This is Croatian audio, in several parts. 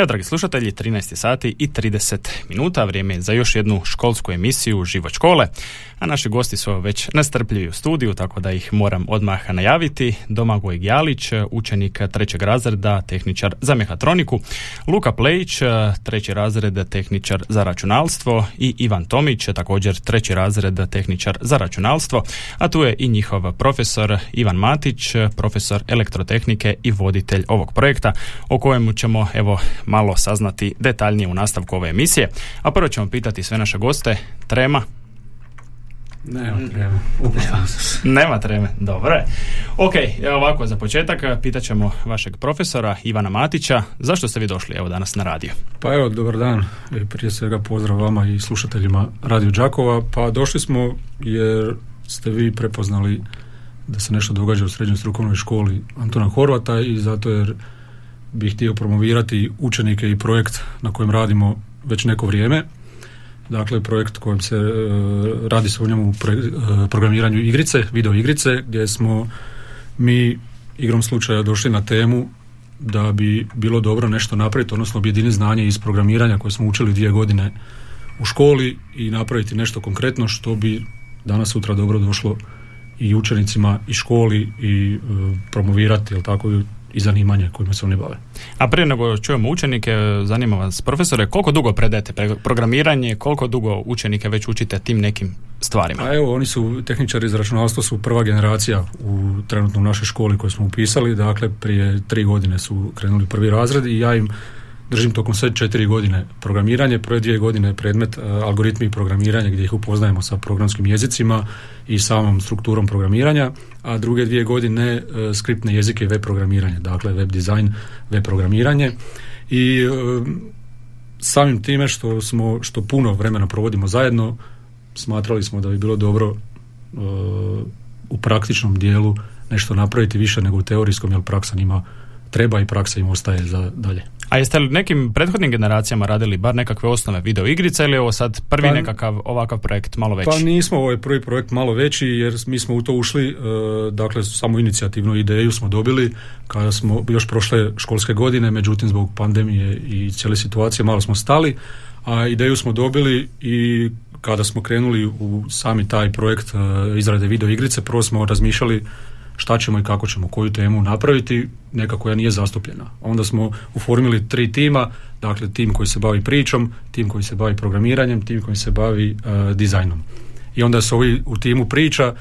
Evo, dragi slušatelji, 13 sati i 30 minuta, vrijeme za još jednu školsku emisiju Život škole, a naši gosti su već nastrpljivi u studiju, tako da ih moram odmah najaviti. Domagoj Gjalić, učenik trećeg razreda, tehničar za mehatroniku, Luka Plejić, treći razred, tehničar za računalstvo i Ivan Tomić, također treći razred, tehničar za računalstvo, a tu je i njihov profesor Ivan Matić, profesor elektrotehnike i voditelj ovog projekta, o kojemu ćemo, evo, malo saznati detaljnije u nastavku ove emisije. A prvo ćemo pitati sve naše goste. Trema? Nema treme. Nema treme, dobro je. Ok, evo ovako za početak pitat ćemo vašeg profesora Ivana Matića. Zašto ste vi došli evo danas na radio? Pa evo, dobar dan. I prije svega pozdrav vama i slušateljima Radio Đakova. Pa došli smo jer ste vi prepoznali da se nešto događa u srednjoj strukovnoj školi Antona Horvata i zato jer bih htio promovirati učenike i projekt na kojem radimo već neko vrijeme. Dakle, projekt kojem se e, radi se o njemu u e, programiranju igrice, video igrice, gdje smo mi igrom slučaja došli na temu da bi bilo dobro nešto napraviti, odnosno objedini znanje iz programiranja koje smo učili dvije godine u školi i napraviti nešto konkretno što bi danas sutra dobro došlo i učenicima i školi i e, promovirati, jel tako, i zanimanja kojima se oni bave. A prije nego čujemo učenike, zanima vas profesore, koliko dugo predajete programiranje, koliko dugo učenike već učite tim nekim stvarima? A evo, oni su, tehničari iz računalstva su prva generacija u trenutno u našoj školi koju smo upisali, dakle prije tri godine su krenuli prvi razred i ja im držim tokom sve četiri godine programiranje, prve dvije godine predmet e, algoritmi i programiranje gdje ih upoznajemo sa programskim jezicima i samom strukturom programiranja, a druge dvije godine e, skriptne jezike i web programiranje, dakle web dizajn, web programiranje i e, samim time što smo što puno vremena provodimo zajedno smatrali smo da bi bilo dobro u praktičnom dijelu nešto napraviti više nego u teorijskom jer praksa ima treba i praksa im ostaje za dalje. A jeste li nekim prethodnim generacijama radili bar nekakve osnove video igrice ili je ovo sad prvi pa, nekakav ovakav projekt malo veći? Pa nismo, ovo je prvi projekt malo veći jer mi smo u to ušli, e, dakle samo inicijativnu ideju smo dobili kada smo još prošle školske godine, međutim zbog pandemije i cijele situacije malo smo stali, a ideju smo dobili i kada smo krenuli u sami taj projekt e, izrade video igrice, prvo smo razmišljali šta ćemo i kako ćemo, koju temu napraviti, neka koja nije zastupljena. Onda smo uformili tri tima, dakle tim koji se bavi pričom, tim koji se bavi programiranjem, tim koji se bavi uh, dizajnom. I onda su ovi u timu priča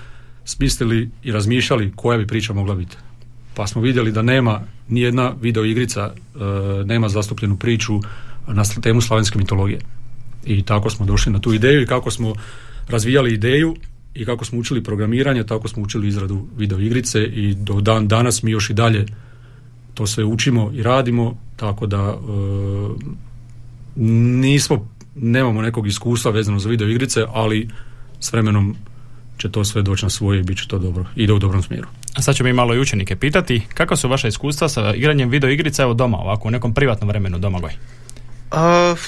smislili i razmišljali koja bi priča mogla biti. Pa smo vidjeli da nema ni jedna video igrica, uh, nema zastupljenu priču na temu slavenske mitologije. I tako smo došli na tu ideju i kako smo razvijali ideju i kako smo učili programiranje, tako smo učili izradu video igrice i do dan danas mi još i dalje to sve učimo i radimo, tako da e, nismo, nemamo nekog iskustva vezano za video igrice, ali s vremenom će to sve doći na svoje i bit će to dobro, ide u dobrom smjeru. A sad ćemo mi malo i učenike pitati, kakva su vaša iskustva sa igranjem video igrica evo doma, ovako u nekom privatnom vremenu doma goj? Uh,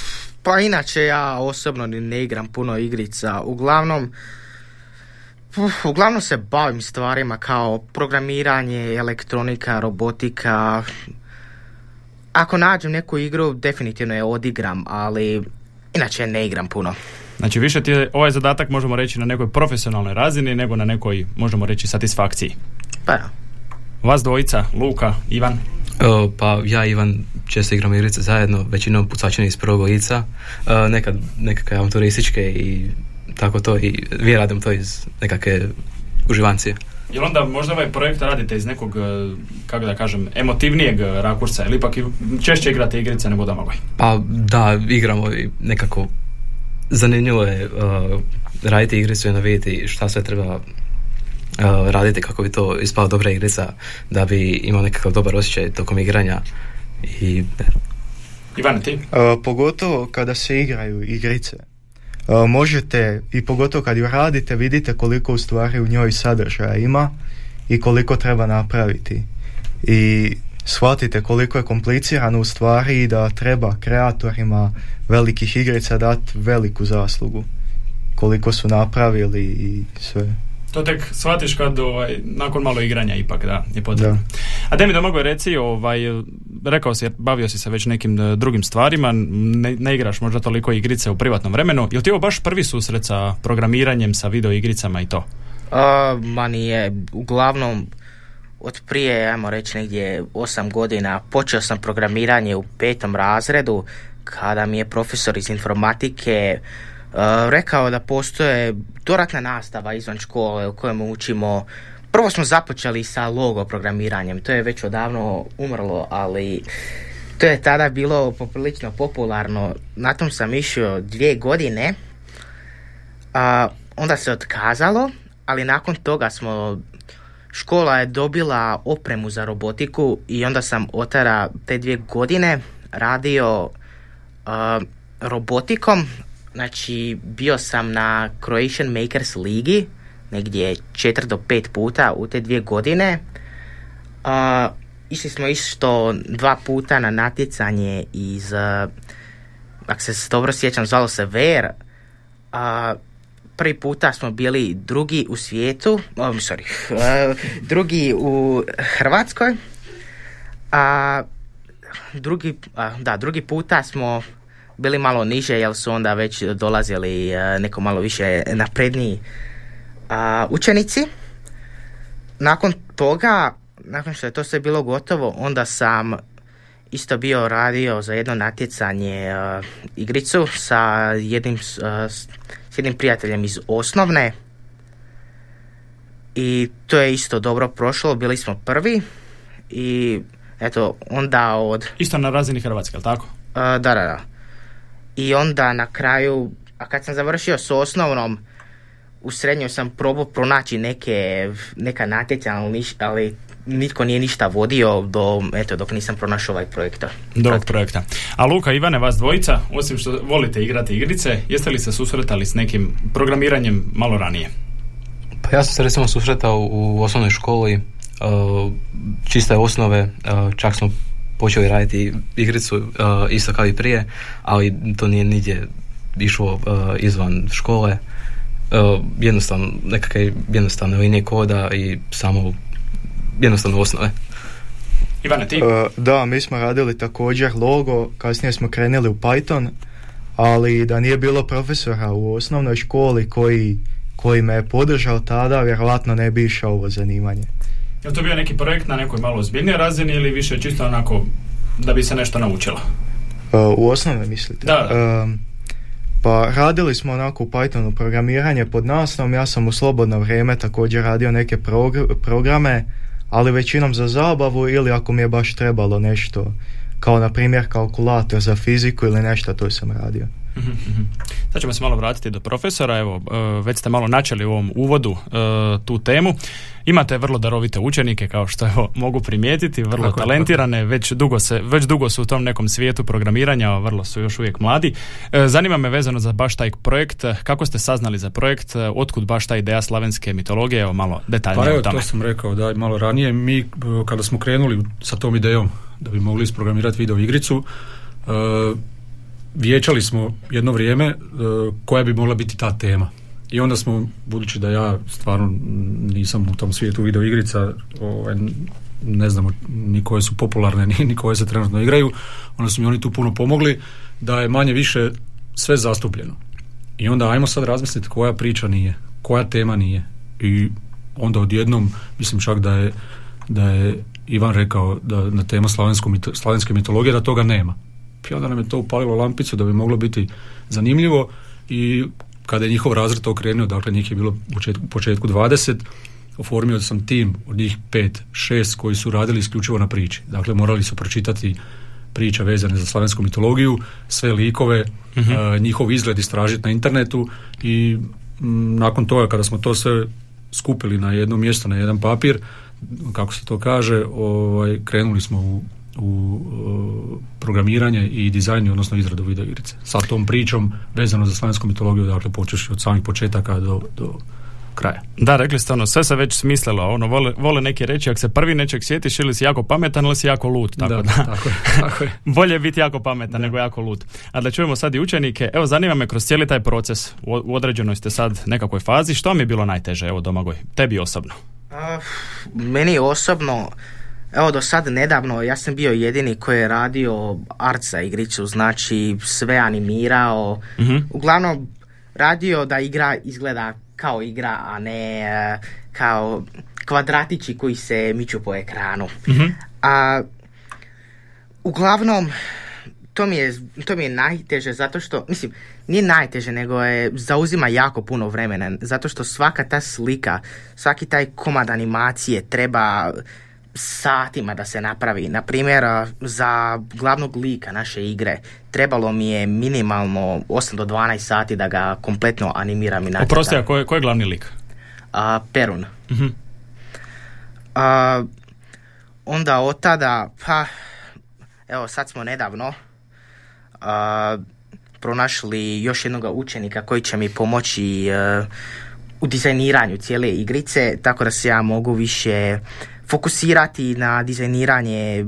pa inače ja osobno ne igram puno igrica, uglavnom uglavnom se bavim stvarima kao programiranje, elektronika, robotika. Ako nađem neku igru, definitivno je odigram, ali inače ne igram puno. Znači više ti je ovaj zadatak možemo reći na nekoj profesionalnoj razini nego na nekoj, možemo reći, satisfakciji. Pa ja. Vas dvojica, Luka, Ivan? O, pa ja i Ivan često igramo igrice zajedno, većinom pucačeni iz prvog lica, nekad nekakve avanturističke i tako to i vi radimo to iz nekakve uživancije. Jel onda možda ovaj projekt radite iz nekog, e, kako da kažem, emotivnijeg rakursa ili ipak češće igrate igrice nego domagoj? Pa da, igramo i nekako zanimljivo je uh, raditi igricu i vidjeti šta sve treba uh, raditi kako bi to ispala dobra igrica da bi imao nekakav dobar osjećaj tokom igranja i Ivan, ti? Uh, pogotovo kada se igraju igrice možete i pogotovo kad ju radite vidite koliko u stvari u njoj sadržaja ima i koliko treba napraviti i shvatite koliko je komplicirano u stvari i da treba kreatorima velikih igrica dati veliku zaslugu koliko su napravili i sve. To tek shvatiš kad ovaj, nakon malo igranja ipak da je potrebno. A da mi da mogu reci, ovaj, rekao si, bavio si se već nekim e, drugim stvarima, ne, ne igraš možda toliko igrice u privatnom vremenu. Je li ti ovo baš prvi susret sa programiranjem, sa video igricama i to? Uh, ma nije, uglavnom od prije, ajmo reći negdje 8 godina, počeo sam programiranje u petom razredu kada mi je profesor iz informatike uh, rekao da postoje doratna nastava izvan škole u kojem učimo Prvo smo započeli sa logo programiranjem, to je već odavno umrlo, ali to je tada bilo poprilično popularno. Na tom sam išao dvije godine, a, onda se otkazalo, ali nakon toga smo škola je dobila opremu za robotiku i onda sam otara te dvije godine radio robotikom. Znači bio sam na Croatian Makers Ligi negdje četiri do pet puta u te dvije godine. išli smo isto dva puta na natjecanje iz, ako se dobro sjećam, zvalo se VER. Uh, prvi puta smo bili drugi u svijetu, oh, sorry, uh, drugi u Hrvatskoj, a drugi, da, drugi puta smo bili malo niže jer su onda već dolazili neko malo više napredniji učenici. Nakon toga, nakon što je to sve bilo gotovo, onda sam isto bio radio za jedno natjecanje igricu sa jednim s jednim prijateljem iz osnovne i to je isto dobro prošlo, bili smo prvi i eto onda od... Isto na razini Hrvatske, jel tako? da, da, da. I onda na kraju, a kad sam završio s osnovnom, u srednjoj sam probao pronaći neke, neka natjecanja, ali nitko nije ništa vodio do, eto, dok nisam pronašao ovaj projekta. Do projekta. A Luka, Ivane, vas dvojica, osim što volite igrati igrice, jeste li se susretali s nekim programiranjem malo ranije? Pa ja sam se recimo susretao u osnovnoj školi, uh, čiste osnove, uh, čak smo počeli raditi igricu uh, isto kao i prije, ali to nije nigdje išlo izvan škole. Jednostavno, nekakve jednostavne linije koda i samo jednostavno osnove. Ivane, ti? Uh, da, mi smo radili također logo, kasnije smo krenuli u Python, ali da nije bilo profesora u osnovnoj školi koji, koji me je podržao tada, vjerojatno ne bi išao ovo zanimanje. Je to bio neki projekt na nekoj malo ozbiljnijoj razini ili više čisto onako da bi se nešto naučilo? Uh, u osnovnoj mislite? Da. Um, pa radili smo onako u Pythonu programiranje pod naslovom, ja sam u slobodno vrijeme također radio neke programe ali većinom za zabavu ili ako mi je baš trebalo nešto kao na primjer kalkulator za fiziku ili nešto, to sam radio. Sad ćemo se malo vratiti do profesora, evo, e, već ste malo načeli u ovom uvodu e, tu temu. Imate vrlo darovite učenike, kao što evo, mogu primijetiti, vrlo talentirane, već dugo, se, već dugo su u tom nekom svijetu programiranja, vrlo su još uvijek mladi. E, zanima me vezano za baš taj projekt, kako ste saznali za projekt, otkud baš ta ideja slavenske mitologije, evo malo detaljnije pa, evo, o tome. to sam rekao da malo ranije, mi kada smo krenuli sa tom idejom da bi mogli isprogramirati video igricu, vijećali smo jedno vrijeme e, koja bi mogla biti ta tema. I onda smo, budući da ja stvarno nisam u tom svijetu video igrica, ovaj, ne znamo ni koje su popularne, ni, koje se trenutno igraju, onda su mi oni tu puno pomogli da je manje više sve zastupljeno. I onda ajmo sad razmisliti koja priča nije, koja tema nije. I onda odjednom, mislim čak da je, da je Ivan rekao da na tema slavenske mitologije da toga nema i onda nam je to upalilo lampicu da bi moglo biti zanimljivo i kada je njihov razred to krenuo, dakle njih je bilo u početku 20, oformio sam tim od njih pet, šest koji su radili isključivo na priči. Dakle, morali su pročitati priča vezane za slavensku mitologiju, sve likove, mhm. njihov izgled istražiti na internetu i nakon toga kada smo to sve skupili na jedno mjesto, na jedan papir, kako se to kaže, ovaj, krenuli smo u u programiranje i dizajn, odnosno izradu video igrice. Sa tom pričom vezano za slavensku mitologiju, dakle počeš od samih početaka do, do kraja. Da, rekli ste ono, sve se već smislilo, ono, vole, vole neki reći, ako se prvi nečeg sjetiš ili si jako pametan ili si jako lud, tako da, Tako je, tako je. bolje biti jako pametan nego jako lud. A da čujemo sad i učenike, evo zanima me kroz cijeli taj proces, u određenoj ste sad nekakvoj fazi, što mi je bilo najteže, evo Domagoj, tebi osobno? Uh, meni osobno, Evo do sad nedavno ja sam bio jedini koji je radio art za igricu, znači sve animirao, mm uglavnom radio da igra izgleda kao igra, a ne e, kao kvadratići koji se miču po ekranu. mm A uglavnom to mi, je, to mi je najteže zato što, mislim, nije najteže, nego je, zauzima jako puno vremena, zato što svaka ta slika, svaki taj komad animacije treba satima da se napravi. Na primjer, za glavnog lika naše igre trebalo mi je minimalno 8 do 12 sati da ga kompletno animiram i Oprosti, a ko je, ko je glavni lik? A, Perun. uh onda od tada, pa, evo sad smo nedavno a, pronašli još jednog učenika koji će mi pomoći e, u dizajniranju cijele igrice, tako da se ja mogu više fokusirati na dizajniranje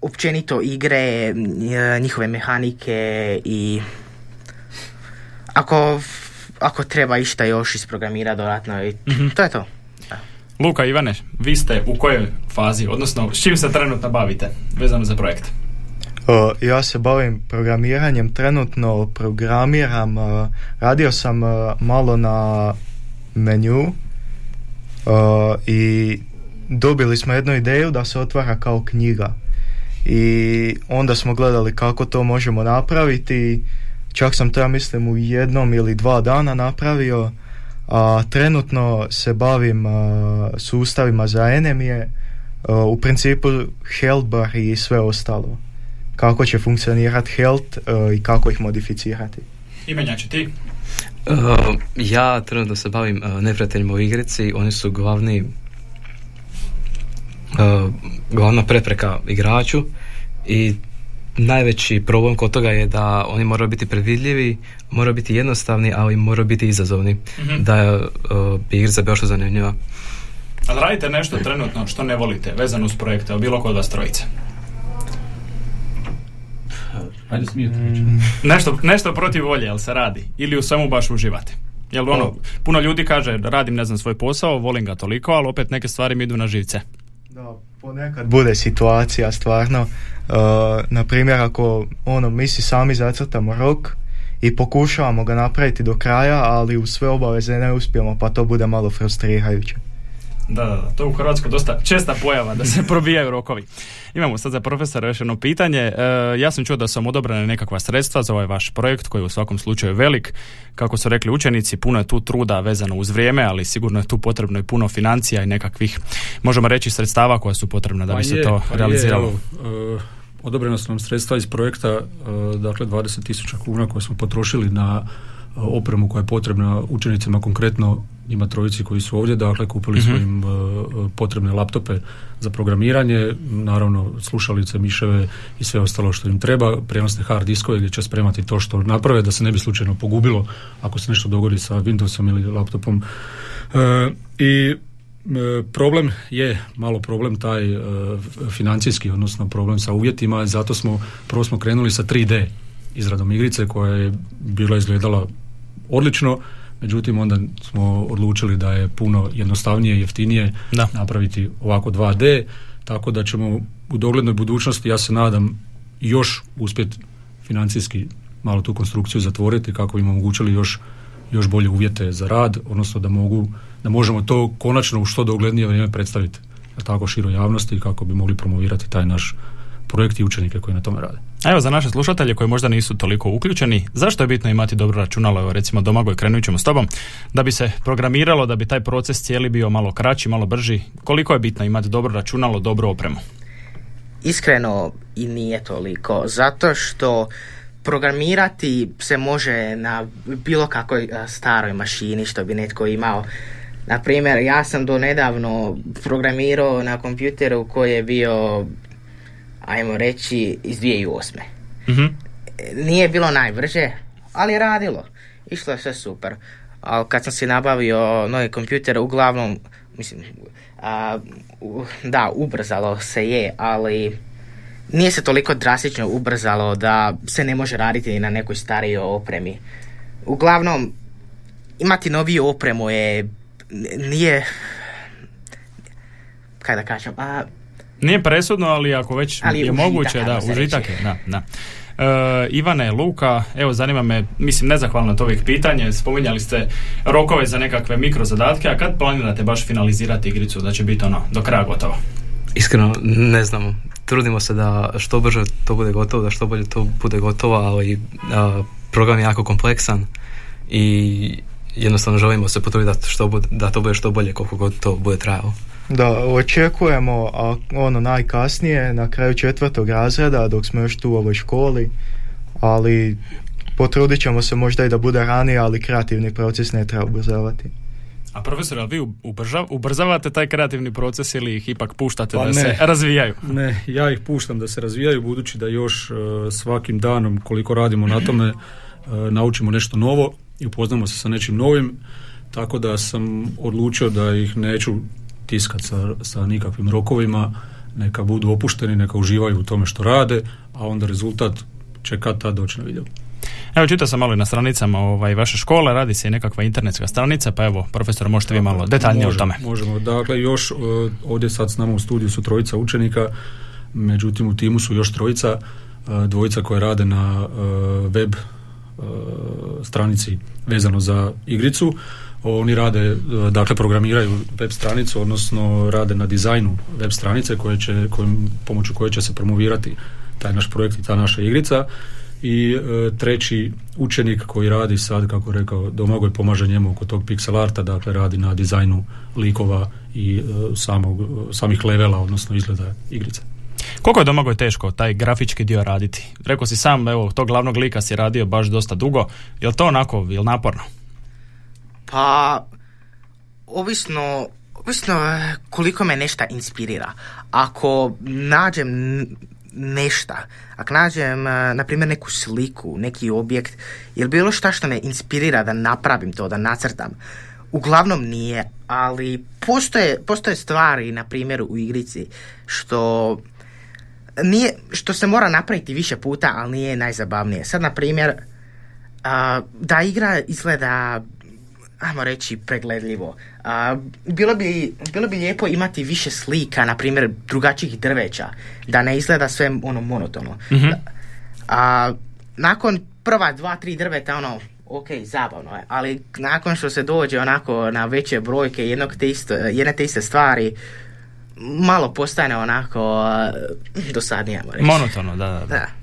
općenito igre, njihove mehanike i ako, ako treba išta još isprogramirati dodatno i mm to je to. Luka, Ivane, vi ste u kojoj fazi, odnosno s čim se trenutno bavite vezano za projekt? ja se bavim programiranjem, trenutno programiram, radio sam malo na menju i dobili smo jednu ideju da se otvara kao knjiga. I onda smo gledali kako to možemo napraviti. Čak sam to ja mislim u jednom ili dva dana napravio a trenutno se bavim sustavima za enemije u principu health bar i sve ostalo. Kako će funkcionirati health i kako ih modificirati. Imenjači ti? ja trenutno se bavim uh, neprijateljima u igrici, oni su glavni uh, glavna prepreka igraču i najveći problem kod toga je da oni moraju biti predvidljivi, moraju biti jednostavni, ali moraju biti izazovni mm-hmm. da uh, bi igrica bila što zanimljiva. Ali radite nešto trenutno što ne volite, vezano uz projekte, bilo kod vas trojice? Ajde mm. nešto, nešto protiv volje, jel se radi? Ili u svemu baš uživate? Jel ono, puno ljudi kaže, radim ne znam svoj posao, volim ga toliko, ali opet neke stvari mi idu na živce. Da, ponekad bude situacija stvarno, uh, na primjer ako ono, mi si sami zacrtamo rok i pokušavamo ga napraviti do kraja, ali u sve obaveze ne uspijemo, pa to bude malo frustrirajuće. Da, da, da, to u Hrvatskoj dosta česta pojava da se probijaju rokovi. Imamo sad za profesora još jedno pitanje. E, ja sam čuo da su odobrene nekakva sredstva za ovaj vaš projekt koji je u svakom slučaju velik. Kako su rekli učenici, puno je tu truda vezano uz vrijeme, ali sigurno je tu potrebno i puno financija i nekakvih, možemo reći, sredstava koja su potrebna da bi pa se to pa realiziralo. Je, evo, uh, odobrena su nam sredstva iz projekta, uh, dakle 20.000 kuna koje smo potrošili na opremu koja je potrebna učenicima konkretno ima trojici koji su ovdje, dakle kupili smo mhm. im uh, potrebne laptope za programiranje, naravno slušalice, miševe i sve ostalo što im treba, prenosne hard diskove gdje će spremati to što naprave da se ne bi slučajno pogubilo ako se nešto dogodi sa Windowsom ili laptopom. Uh, I problem je malo problem taj financijski, odnosno problem sa uvjetima, zato smo prvo smo krenuli sa 3D izradom igrice koja je bila izgledala odlično, međutim onda smo odlučili da je puno jednostavnije i jeftinije da. napraviti ovako 2D, tako da ćemo u doglednoj budućnosti, ja se nadam, još uspjeti financijski malo tu konstrukciju zatvoriti kako bi omogućili još, još bolje uvjete za rad, odnosno da mogu da možemo to konačno u što doglednije vrijeme predstaviti tako široj javnosti kako bi mogli promovirati taj naš projekt i učenike koji na tome rade. Evo za naše slušatelje koji možda nisu toliko uključeni, zašto je bitno imati dobro računalo, evo recimo Domagoj krenut ćemo s tobom, da bi se programiralo, da bi taj proces cijeli bio malo kraći, malo brži, koliko je bitno imati dobro računalo, dobru opremu? Iskreno i nije toliko, zato što programirati se može na bilo kakvoj staroj mašini što bi netko imao. Na primjer, ja sam do nedavno programirao na kompjuteru koji je bio ajmo reći, iz 2008. Mhm. Nije bilo najbrže, ali je radilo. Išlo je sve super. Ali kad sam si nabavio novi kompjuter, uglavnom, mislim, a, u- da, ubrzalo se je, ali nije se toliko drastično ubrzalo da se ne može raditi na nekoj starijoj opremi. Uglavnom, imati noviju opremu je, nije, kaj da kažem, a, Nije presudno, ali ako već Ali je užitak, moguće, da, užitak je, da, da. E, Ivane, Luka, evo zanima me, mislim nezahvalno to uvijek pitanje, spominjali ste rokove za nekakve mikrozadatke, a kad planirate baš finalizirati igricu da će biti ono do kraja gotovo? Iskreno ne znamo. Trudimo se da što brže to bude gotovo, da što bolje to bude gotovo, ali a, program je jako kompleksan i jednostavno želimo se potruditi da, što bude, da to bude što bolje koliko god to bude trajalo. Da, očekujemo a, ono najkasnije na kraju četvrtog razreda dok smo još tu u ovoj školi, ali potrudit ćemo se možda i da bude ranije, ali kreativni proces ne treba ubrzavati. A profesor, jel vi ubržav, ubrzavate taj kreativni proces ili ih ipak puštate Pa da ne. se razvijaju? Ne, ja ih puštam da se razvijaju budući da još e, svakim danom koliko radimo na tome e, naučimo nešto novo i upoznamo se sa nečim novim, tako da sam odlučio da ih neću tiskat sa, sa nikakvim rokovima, neka budu opušteni, neka uživaju u tome što rade, a onda rezultat će kad tad doći na vidjelo. Evo čitao sam malo i na stranicama ovaj, vaše škole, radi se i nekakva internetska stranica, pa evo, profesor, možete vi malo detaljnije možemo, o tome. Možemo, dakle još e, ovdje sad s nama u studiju su trojica učenika, međutim u timu su još trojica, e, dvojica koje rade na e, web stranici vezano za igricu. Oni rade, e, dakle programiraju web stranicu, odnosno rade na dizajnu web stranice koje će, kojim, pomoću koje će se promovirati taj naš projekt i ta naša igrica i e, treći učenik koji radi sad, kako rekao, Domagoj pomaže njemu oko tog pixel arta, dakle radi na dizajnu likova i e, samog, samih levela, odnosno izgleda igrice. Koliko je Domagoj teško taj grafički dio raditi? Rekao si sam, evo, tog glavnog lika si radio baš dosta dugo. Je li to onako, je naporno? Pa, ovisno, ovisno koliko me nešto inspirira. Ako nađem nešta, ako nađem, eh, na primjer, neku sliku, neki objekt, ili bilo šta što me inspirira da napravim to, da nacrtam, uglavnom nije, ali postoje, postoje stvari, na primjer, u igrici, što nije, što se mora napraviti više puta, ali nije najzabavnije. Sad, na primjer, da igra izgleda ajmo reći pregledljivo. A, bilo, bi, bilo bi lijepo imati više slika, na primjer drugačijih drveća, da ne izgleda sve ono monotono. A, nakon prva dva, tri drveta, ono, ok, zabavno je, ali nakon što se dođe onako na veće brojke jednog te isto, jedne te iste stvari, malo postane onako dosadnije. Monotono, da, da, da. Da.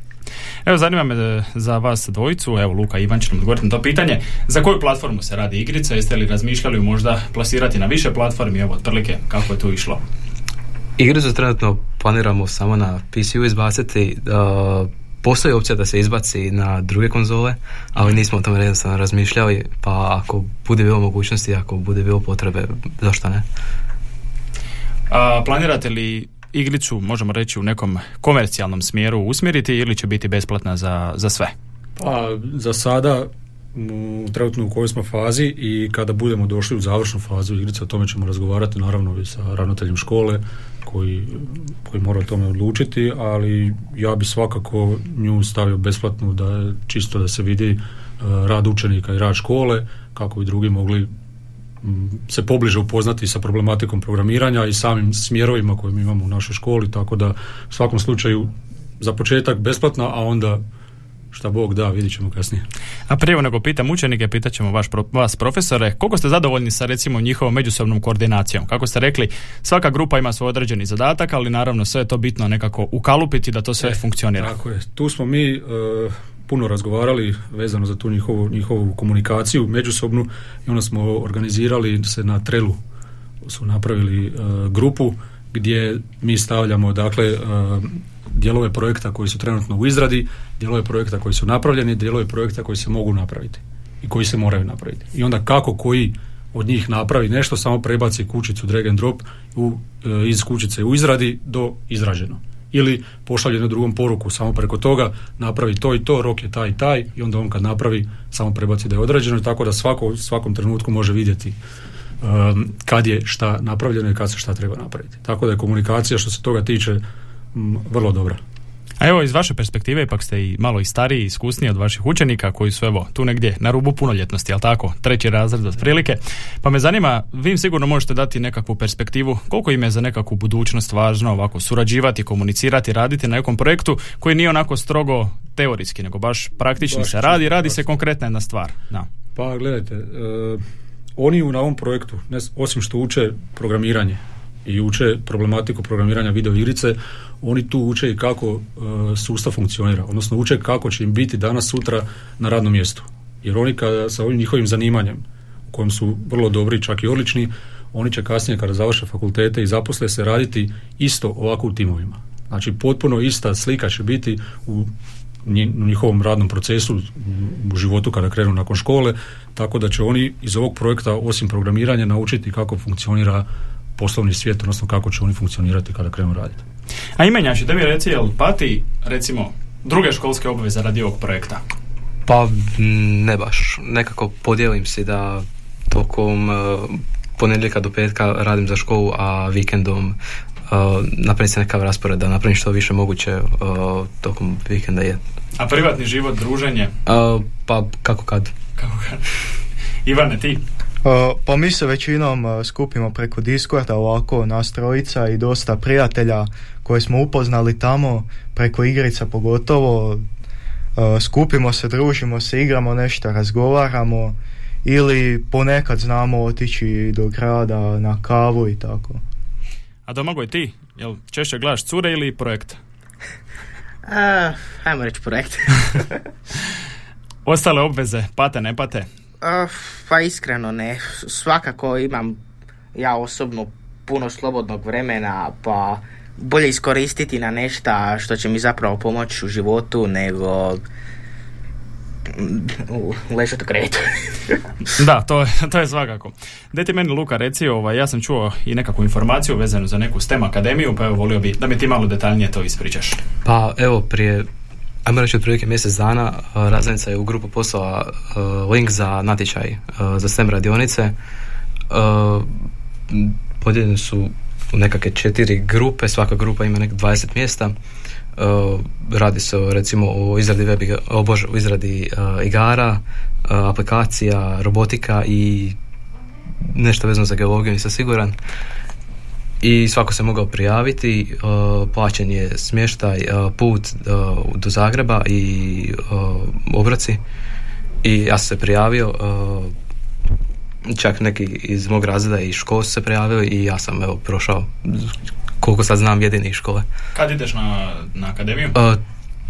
Evo, zanima me e, za vas dvojicu, evo Luka Ivan će nam odgovoriti na to pitanje. Za koju platformu se radi igrica? Jeste li razmišljali možda plasirati na više platformi? Evo, otprilike, kako je tu išlo? Igricu trenutno planiramo samo na PC-u izbaciti. Uh, postoji opcija da se izbaci na druge konzole, ali nismo o tome jednostavno razmišljali, pa ako bude bilo mogućnosti, ako bude bilo potrebe, zašto ne? A, planirate li igricu, možemo reći, u nekom komercijalnom smjeru usmjeriti ili će biti besplatna za, za sve? Pa za sada u trenutno u kojoj smo fazi i kada budemo došli u završnu fazu igrice, o tome ćemo razgovarati naravno i sa ravnateljem škole koji, koji mora o tome odlučiti, ali ja bi svakako nju stavio besplatnu da čisto da se vidi e, rad učenika i rad škole kako bi drugi mogli se pobliže upoznati sa problematikom programiranja i samim smjerovima koje mi imamo u našoj školi, tako da u svakom slučaju za početak besplatna, a onda šta Bog da, vidit ćemo kasnije. A prije nego pitam učenike, pitat ćemo vaš, vas profesore, koliko ste zadovoljni sa recimo njihovom međusobnom koordinacijom? Kako ste rekli, svaka grupa ima svoj određeni zadatak, ali naravno sve je to bitno nekako ukalupiti da to sve funkcionira. Tako je. Tu smo mi e, puno razgovarali vezano za tu njihovu, njihovu komunikaciju međusobnu i onda smo organizirali se na trelu su napravili e, grupu gdje mi stavljamo dakle e, dijelove projekta koji su trenutno u izradi, dijelove projekta koji su napravljeni, dijelove projekta koji se mogu napraviti i koji se moraju napraviti. I onda kako koji od njih napravi nešto, samo prebaci kućicu drag and drop u, e, iz kućice u izradi do izrađeno. Ili pošalje jednu drugom poruku, samo preko toga napravi to i to, rok je taj i taj i onda on kad napravi samo prebaci da je određeno tako da svako, svakom trenutku može vidjeti um, kad je šta napravljeno i kad se šta treba napraviti. Tako da je komunikacija što se toga tiče vrlo dobra. A evo iz vaše perspektive, ipak ste i malo i stariji, iskusniji od vaših učenika koji su evo tu negdje na rubu punoljetnosti, jel tako? Treći razred otprilike. Pa me zanima, vi im sigurno možete dati nekakvu perspektivu, koliko im je za nekakvu budućnost važno ovako surađivati, komunicirati, raditi na nekom projektu koji nije onako strogo teorijski, nego baš praktični se radi, radi se konkretna jedna stvar. Da. Pa gledajte, e, oni u na ovom projektu, ne, osim što uče programiranje, i uče problematiku programiranja video igrice, oni tu uče i kako e, sustav funkcionira, odnosno uče kako će im biti danas sutra na radnom mjestu. Jer oni kada sa ovim njihovim zanimanjem, u kojem su vrlo dobri, čak i odlični, oni će kasnije kada završe fakultete i zaposle se raditi isto ovako u timovima. Znači potpuno ista slika će biti u njihovom radnom procesu u životu kada krenu nakon škole, tako da će oni iz ovog projekta osim programiranja naučiti kako funkcionira poslovni svijet, odnosno kako će oni funkcionirati kada krenu raditi. A imenjaši, da mi reci, jel pati, recimo, druge školske obveze radi ovog projekta? Pa ne baš. Nekako podijelim si da tokom uh, ponedjeljka do petka radim za školu, a vikendom uh, napravim se nekav raspored da napravim što više moguće uh, tokom vikenda je. A privatni život, druženje? Uh, pa kako kad. Kako kad. Ivane, ti? Pa mi se većinom skupimo preko Discorda ovako nas trojica i dosta prijatelja koje smo upoznali tamo, preko igrica pogotovo. Skupimo se, družimo se, igramo nešto, razgovaramo ili ponekad znamo otići do grada na kavu i tako. A Domagoj ti, jel češće gledaš cure ili projekt? Ajmo reći projekt. Ostale obveze, pate, ne pate? Pa iskreno ne. Svakako imam ja osobno puno slobodnog vremena, pa bolje iskoristiti na nešto što će mi zapravo pomoći u životu nego ležati u kretu. da, to je, to je svakako. Dajte meni Luka reci, ovaj, ja sam čuo i nekakvu informaciju vezanu za neku STEM akademiju, pa evo volio bi da mi ti malo detaljnije to ispričaš. Pa evo, prije ajmo reći otprilike mjesec dana, raznica je u grupu poslala link za natječaj za STEM radionice. Podijeljene su u nekakve četiri grupe, svaka grupa ima nek 20 mjesta. Radi se recimo o izradi web, o bože, o izradi igara, aplikacija, robotika i nešto vezano za geologiju, nisam siguran i svako se mogao prijaviti, uh, plaćen je smještaj, uh, put uh, do Zagreba i obraci i ja sam se prijavio, čak neki iz mog razreda i škole se prijavili i ja sam evo prošao koliko sad znam jedini škole. Kad ideš na, na akademiju?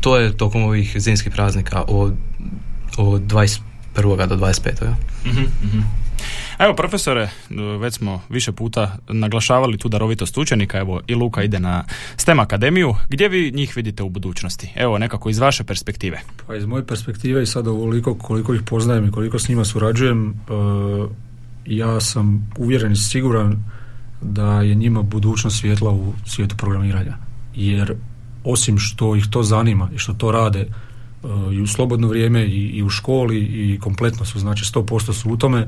to je tokom ovih zimskih praznika od, od 21. do 25. Ja. uh Evo profesore, već smo više puta naglašavali tu darovitost učenika, evo i Luka ide na STEM akademiju, gdje vi njih vidite u budućnosti? Evo nekako iz vaše perspektive. Pa iz moje perspektive i sada ovoliko koliko ih poznajem i koliko s njima surađujem, e, ja sam uvjeren i siguran da je njima budućnost svjetla u svijetu programiranja. Jer osim što ih to zanima i što to rade e, i u slobodno vrijeme i, i u školi i kompletno su, znači 100% su u tome,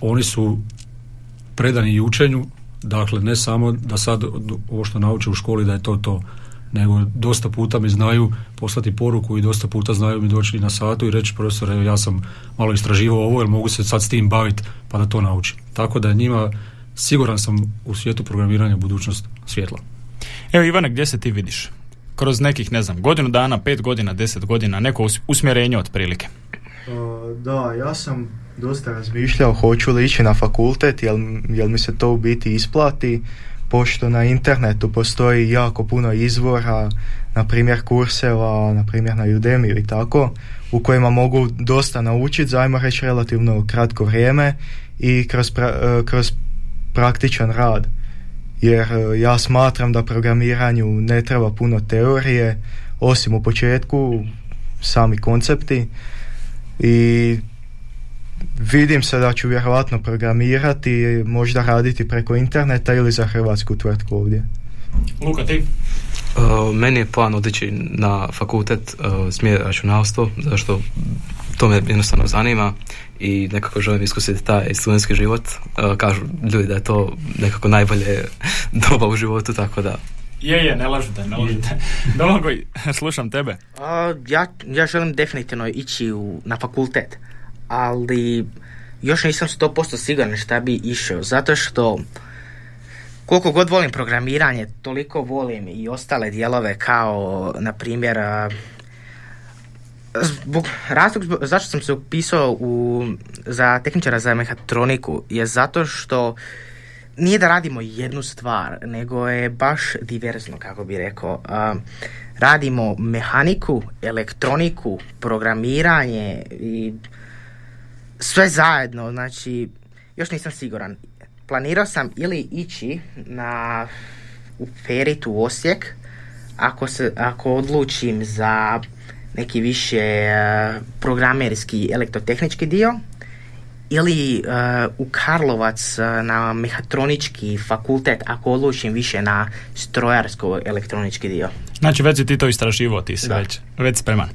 oni su predani učenju, dakle ne samo da sad ovo što nauče u školi da je to to, nego dosta puta mi znaju poslati poruku i dosta puta znaju mi doći na satu i reći profesore ja sam malo istraživao ovo jer mogu se sad s tim baviti pa da to naučim. Tako da njima siguran sam u svijetu programiranja budućnost svjetla. Evo Ivane, gdje se ti vidiš? Kroz nekih, ne znam, godinu dana, pet godina, deset godina, neko usmjerenje otprilike. Da, ja sam dosta razmišljao hoću li ići na fakultet, jel, jel mi se to u biti isplati, pošto na internetu postoji jako puno izvora, na primjer kurseva, na primjer na Udemy i tako, u kojima mogu dosta naučiti, zajmo reći relativno kratko vrijeme i kroz, e, kroz praktičan rad. Jer e, ja smatram da programiranju ne treba puno teorije, osim u početku sami koncepti i vidim se da ću vjerojatno programirati, možda raditi preko interneta ili za hrvatsku tvrtku ovdje. Luka, ti? Uh, meni je plan otići na fakultet uh, smjer računalstvo, zašto to me jednostavno zanima i nekako želim iskusiti taj studentski život. Uh, kažu ljudi da je to nekako najbolje doba u životu, tako da je, je, ne lažete, ne lažete. Domagoj, slušam tebe. A, ja, ja želim definitivno ići u, na fakultet, ali još nisam 100% siguran šta bi išao, zato što koliko god volim programiranje, toliko volim i ostale dijelove kao, na primjer, zbog, razlog zašto sam se upisao u, za tehničara za mehatroniku je zato što nije da radimo jednu stvar, nego je baš diverzno, kako bi rekao. radimo mehaniku, elektroniku, programiranje i sve zajedno, znači, još nisam siguran. Planirao sam ili ići na u Ferit u Osijek, ako, se, ako odlučim za neki više programerski elektrotehnički dio, ili uh, u Karlovac uh, na mehatronički fakultet ako odlučim više na strojarsko elektronički dio. Znači već si ti to istraživo, ti si već, već spreman.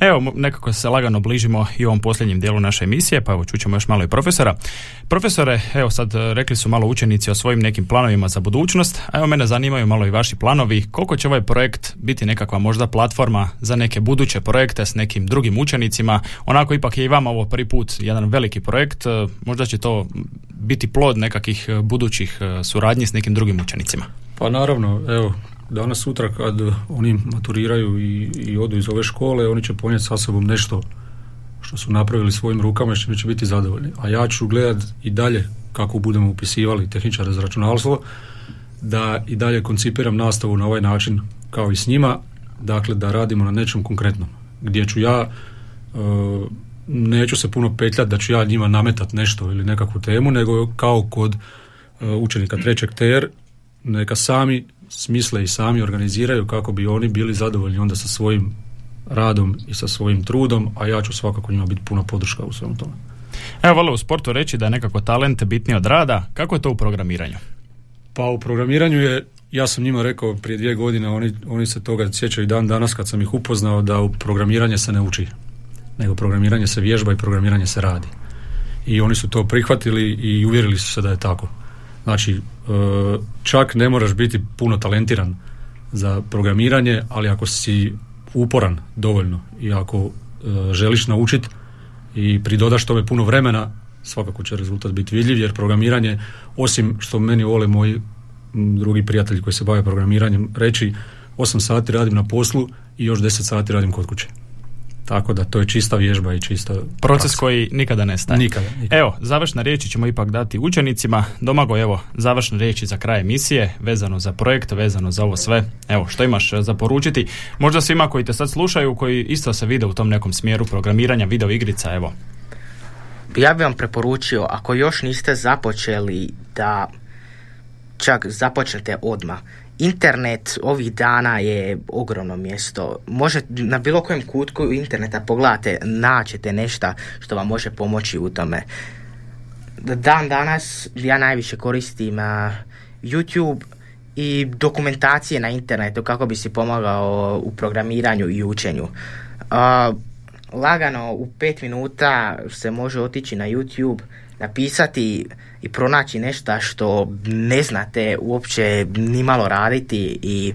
Evo, nekako se lagano bližimo i ovom posljednjem dijelu naše emisije, pa evo čućemo još malo i profesora. Profesore, evo sad e, rekli su malo učenici o svojim nekim planovima za budućnost, a evo mene zanimaju malo i vaši planovi. Koliko će ovaj projekt biti nekakva možda platforma za neke buduće projekte s nekim drugim učenicima? Onako ipak je i vama ovo prvi put jedan veliki projekt, e, možda će to biti plod nekakvih e, budućih suradnji s nekim drugim učenicima. Pa naravno, evo, danas sutra kad oni maturiraju i, i odu iz ove škole, oni će ponijeti sa sobom nešto što su napravili svojim rukama što će biti zadovoljni. A ja ću gledat i dalje kako budemo upisivali tehničare za računalstvo, da i dalje koncipiram nastavu na ovaj način kao i s njima, dakle da radimo na nečem konkretnom. Gdje ću ja, e, neću se puno petljati da ću ja njima nametat nešto ili nekakvu temu, nego kao kod e, učenika trećeg TR, neka sami smisle i sami organiziraju kako bi oni bili zadovoljni onda sa svojim radom i sa svojim trudom, a ja ću svakako njima biti puno podrška u svemu tome. Evo, vole u sportu reći da je nekako talent bitniji od rada. Kako je to u programiranju? Pa u programiranju je, ja sam njima rekao prije dvije godine, oni, oni se toga sjećaju i dan danas kad sam ih upoznao da u programiranje se ne uči, nego programiranje se vježba i programiranje se radi. I oni su to prihvatili i uvjerili su se da je tako. Znači, e, čak ne moraš biti puno talentiran za programiranje, ali ako si uporan dovoljno i ako e, želiš naučiti i pridodaš tome puno vremena, svakako će rezultat biti vidljiv, jer programiranje, osim što meni vole moji drugi prijatelji koji se bave programiranjem, reći 8 sati radim na poslu i još 10 sati radim kod kuće. Tako da to je čista vježba i čista proces koji nikada ne staje. Nikada, Evo, završne riječi ćemo ipak dati učenicima. Domago, evo, završne riječi za kraj emisije, vezano za projekt, vezano za ovo sve. Evo, što imaš za poručiti? Možda svima koji te sad slušaju, koji isto se vide u tom nekom smjeru programiranja video igrica, evo. Ja bih vam preporučio, ako još niste započeli da čak započnete odmah internet ovih dana je ogromno mjesto. Može na bilo kojem kutku interneta pogledate, naćete nešto što vam može pomoći u tome. Dan danas ja najviše koristim YouTube i dokumentacije na internetu kako bi si pomagao u programiranju i učenju. Uh, lagano u pet minuta se može otići na YouTube, napisati i pronaći nešto što ne znate uopće ni malo raditi i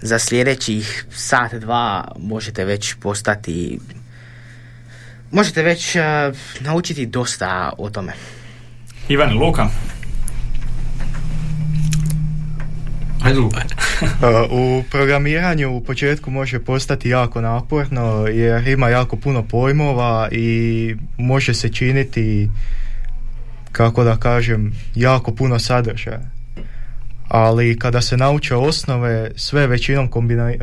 za sljedećih sat, dva možete već postati možete već uh, naučiti dosta o tome. Ivan Luka. u programiranju u početku može postati jako naporno jer ima jako puno pojmova i može se činiti kako da kažem, jako puno sadržaja. Ali kada se nauče osnove, sve većinom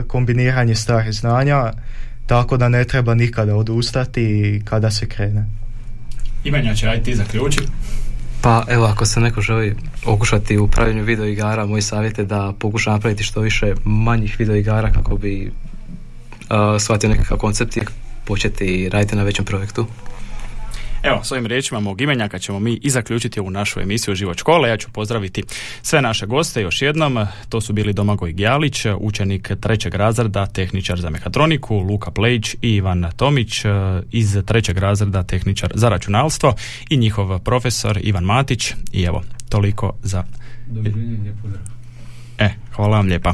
kombiniranje starih znanja, tako da ne treba nikada odustati kada se krene. Ivanja će raditi ti zaključi. Pa evo, ako se neko želi okušati u pravljenju video igara, moj savjet je da pokuša napraviti što više manjih video igara kako bi uh, shvatio nekakav koncept i početi raditi na većem projektu. Evo, s ovim riječima mog imenjaka ćemo mi i zaključiti ovu našu emisiju Život škole. Ja ću pozdraviti sve naše goste još jednom. To su bili Domagoj Gjalić, učenik trećeg razreda, tehničar za mehatroniku, Luka Plejić i Ivan Tomić iz trećeg razreda, tehničar za računalstvo i njihov profesor Ivan Matić. I evo, toliko za... E, hvala vam lijepa.